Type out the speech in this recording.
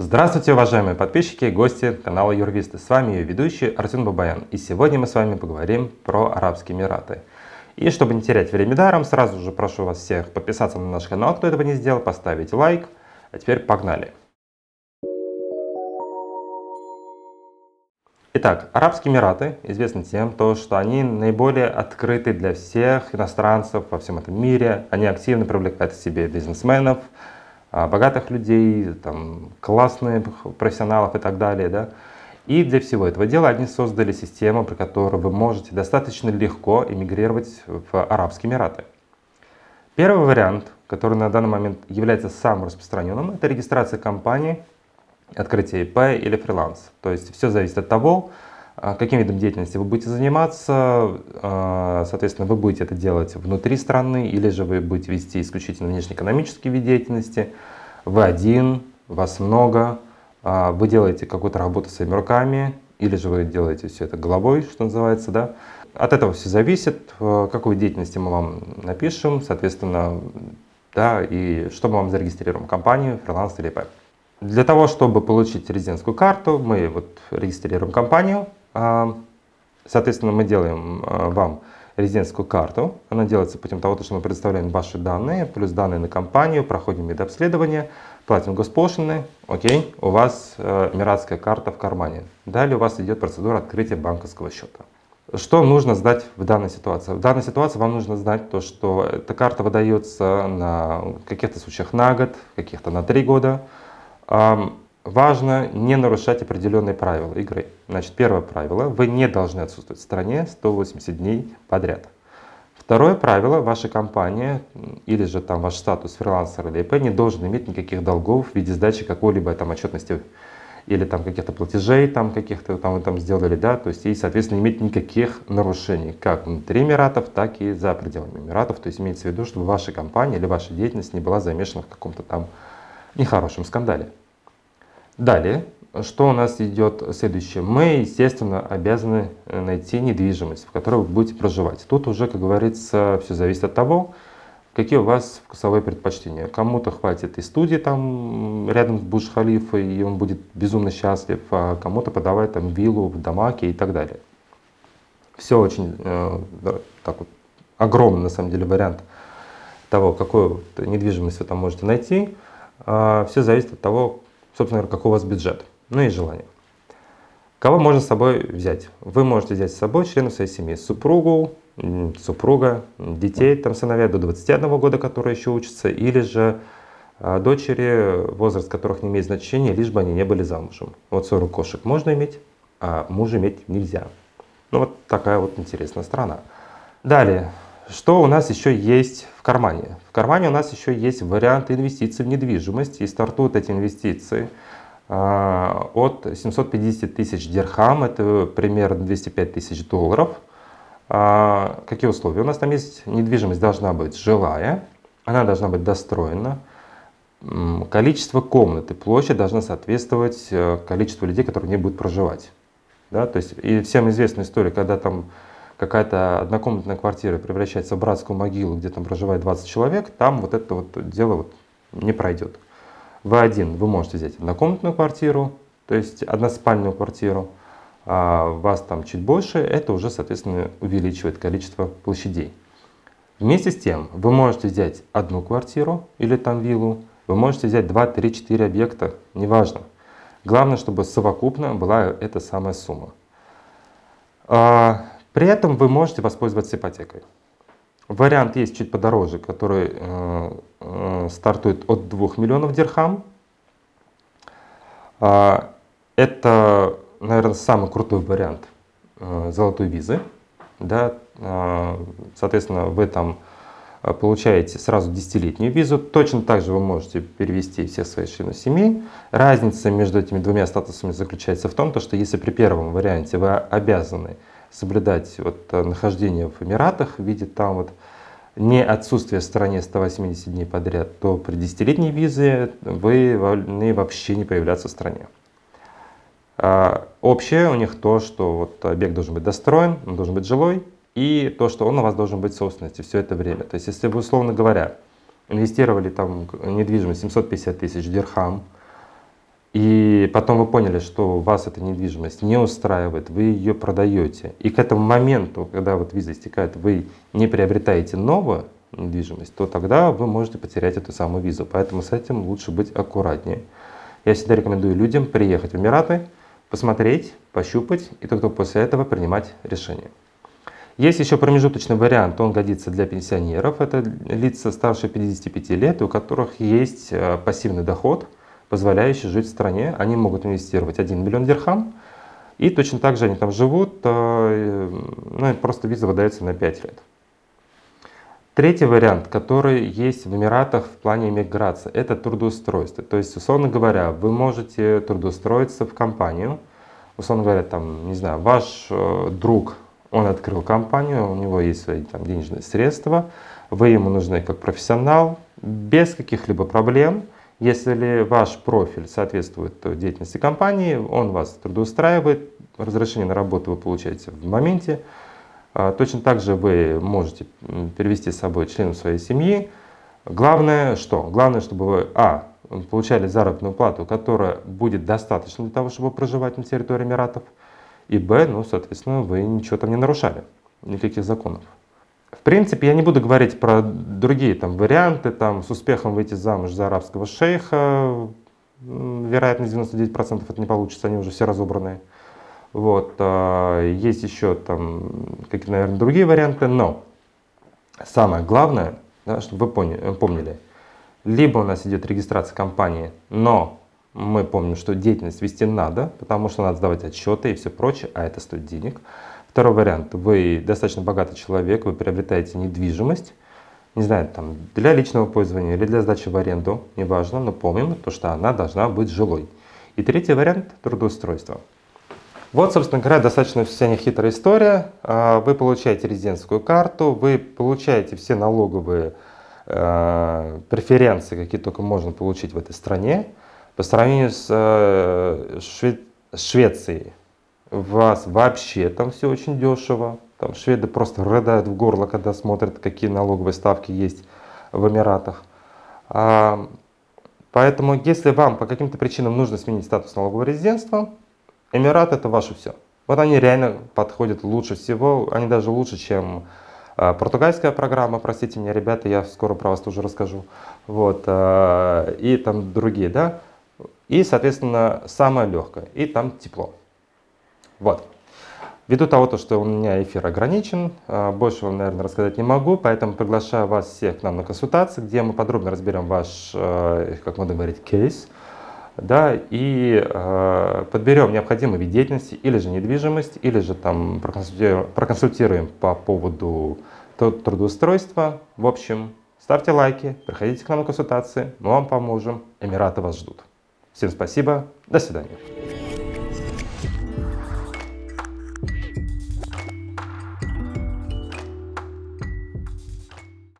Здравствуйте, уважаемые подписчики и гости канала Юрвисты. С вами ее ведущий Артем Бабаян. И сегодня мы с вами поговорим про Арабские Эмираты. И чтобы не терять время даром, сразу же прошу вас всех подписаться на наш канал, кто этого не сделал, поставить лайк. А теперь погнали. Итак, Арабские Эмираты известны тем, то, что они наиболее открыты для всех иностранцев во всем этом мире. Они активно привлекают к себе бизнесменов, богатых людей, там, классных профессионалов и так далее. Да? И для всего этого дела они создали систему, при которой вы можете достаточно легко эмигрировать в Арабские Эмираты. Первый вариант, который на данный момент является самым распространенным, это регистрация компании – открытие ИП или фриланс. То есть все зависит от того, а, каким видом деятельности вы будете заниматься. А, соответственно, вы будете это делать внутри страны или же вы будете вести исключительно внешнеэкономический вид деятельности. Вы один, вас много, а, вы делаете какую-то работу своими руками или же вы делаете все это головой, что называется. Да? От этого все зависит, какую деятельность мы вам напишем, соответственно, да, и что мы вам зарегистрируем, компанию, фриланс или ИП. Для того, чтобы получить резидентскую карту, мы вот регистрируем компанию. А, соответственно, мы делаем а, вам резидентскую карту. Она делается путем того, что мы предоставляем ваши данные, плюс данные на компанию, проходим медобследование, платим госпошлины. Окей, у вас эмиратская карта в кармане. Далее у вас идет процедура открытия банковского счета. Что нужно знать в данной ситуации? В данной ситуации вам нужно знать то, что эта карта выдается на каких-то случаях на год, каких-то на три года важно не нарушать определенные правила игры. Значит, первое правило, вы не должны отсутствовать в стране 180 дней подряд. Второе правило, ваша компания или же там ваш статус фрилансера или ИП не должен иметь никаких долгов в виде сдачи какой-либо там отчетности или там каких-то платежей там каких-то там вы там сделали, да, то есть и, соответственно, иметь никаких нарушений как внутри Эмиратов, так и за пределами Эмиратов, то есть имеется в виду, чтобы ваша компания или ваша деятельность не была замешана в каком-то там нехорошем скандале. Далее, что у нас идет следующее? Мы, естественно, обязаны э, найти недвижимость, в которой вы будете проживать. Тут уже, как говорится, все зависит от того, какие у вас вкусовые предпочтения. Кому-то хватит и студии там рядом с Буш-Халифой, и он будет безумно счастлив, а кому-то подавать там виллу в Дамаке и так далее. Все очень э, так вот, огромный на самом деле вариант того, какую недвижимость вы там можете найти. Э, все зависит от того, собственно говоря, какой у вас бюджет, ну и желание. Кого можно с собой взять? Вы можете взять с собой членов своей семьи, супругу, супруга, детей, там сыновья до 21 года, которые еще учатся, или же а, дочери, возраст которых не имеет значения, лишь бы они не были замужем. Вот 40 кошек можно иметь, а мужа иметь нельзя. Ну вот такая вот интересная страна. Далее, что у нас еще есть в кармане? В кармане у нас еще есть варианты инвестиций в недвижимость. И стартуют эти инвестиции а, от 750 тысяч дирхам, это примерно 205 тысяч долларов. А, какие условия? У нас там есть недвижимость должна быть жилая, она должна быть достроена, количество комнат и площадь должна соответствовать э, количеству людей, которые не будут проживать. Да? То есть, и всем известна история, когда там какая-то однокомнатная квартира превращается в братскую могилу, где там проживает 20 человек, там вот это вот дело вот не пройдет. Вы один, вы можете взять однокомнатную квартиру, то есть односпальную квартиру, а вас там чуть больше, это уже, соответственно, увеличивает количество площадей. Вместе с тем, вы можете взять одну квартиру или там виллу, вы можете взять 2, 3, 4 объекта, неважно. Главное, чтобы совокупно была эта самая сумма. При этом вы можете воспользоваться ипотекой. Вариант есть чуть подороже, который э, э, стартует от 2 миллионов дирхам. Э, это, наверное, самый крутой вариант э, золотой визы. Да? Э, соответственно, вы там э, получаете сразу 10-летнюю визу. Точно так же вы можете перевести все свои члены семьи. Разница между этими двумя статусами заключается в том, что если при первом варианте вы обязаны соблюдать вот э, нахождение в Эмиратах в виде там вот не отсутствие в стране 180 дней подряд, то при 10-летней визе вы должны вообще не появляться в стране. А общее у них то, что вот объект должен быть достроен, он должен быть жилой, и то, что он у вас должен быть в собственности все это время. То есть, если вы, условно говоря, инвестировали там недвижимость 750 тысяч дирхам, и потом вы поняли, что вас эта недвижимость не устраивает, вы ее продаете, и к этому моменту, когда вот виза истекает, вы не приобретаете новую недвижимость, то тогда вы можете потерять эту самую визу. Поэтому с этим лучше быть аккуратнее. Я всегда рекомендую людям приехать в Эмираты, посмотреть, пощупать и только после этого принимать решение. Есть еще промежуточный вариант, он годится для пенсионеров. Это лица старше 55 лет, у которых есть э, пассивный доход, позволяющий жить в стране. Они могут инвестировать 1 миллион дирхам, и точно так же они там живут, э, ну, просто виза выдается на 5 лет. Третий вариант, который есть в Эмиратах в плане миграции, это трудоустройство. То есть, условно говоря, вы можете трудоустроиться в компанию, условно говоря, там, не знаю, ваш э, друг он открыл компанию, у него есть свои там, денежные средства, вы ему нужны как профессионал, без каких-либо проблем. Если ваш профиль соответствует деятельности компании, он вас трудоустраивает, разрешение на работу вы получаете в моменте. А, точно так же вы можете перевести с собой членов своей семьи. Главное что? Главное, чтобы вы, а, получали заработную плату, которая будет достаточно для того, чтобы проживать на территории Эмиратов – и Б, ну, соответственно, вы ничего там не нарушали, никаких законов. В принципе, я не буду говорить про другие там варианты, там с успехом выйти замуж за арабского шейха, вероятность 99% это не получится, они уже все разобранные. Вот, а, есть еще там какие-то, наверное, другие варианты, но самое главное, да, чтобы вы поняли, помнили, либо у нас идет регистрация компании, но мы помним, что деятельность вести надо, потому что надо сдавать отчеты и все прочее, а это стоит денег. Второй вариант. Вы достаточно богатый человек, вы приобретаете недвижимость, не знаю, там, для личного пользования или для сдачи в аренду, неважно, но помним, то, что она должна быть жилой. И третий вариант – трудоустройство. Вот, собственно говоря, достаточно вся нехитрая история. А, вы получаете резидентскую карту, вы получаете все налоговые э, преференции, какие только можно получить в этой стране. По сравнению с э, Шве Швецией, вас вообще там все очень дешево. Там шведы просто рыдают в горло, когда смотрят, какие налоговые ставки есть в Эмиратах. А, поэтому, если вам по каким-то причинам нужно сменить статус налогового резидентства, Эмират это ваше все. Вот они реально подходят лучше всего, они даже лучше, чем а, португальская программа, простите меня, ребята, я скоро про вас тоже расскажу. Вот, а, и там другие, да. И, соответственно, самое легкое. И там тепло. Вот. Ввиду того, что у меня эфир ограничен, а, больше вам, наверное, рассказать не могу, поэтому приглашаю вас всех к нам на консультации, где мы подробно разберем ваш, а, как можно говорить, кейс, да, и э, подберем необходимые вид деятельности, или же недвижимость, или же там проконсультируем, проконсультируем по поводу трудоустройства. В общем, ставьте лайки, приходите к нам на консультации, мы вам поможем, Эмираты вас ждут. Всем спасибо, до свидания.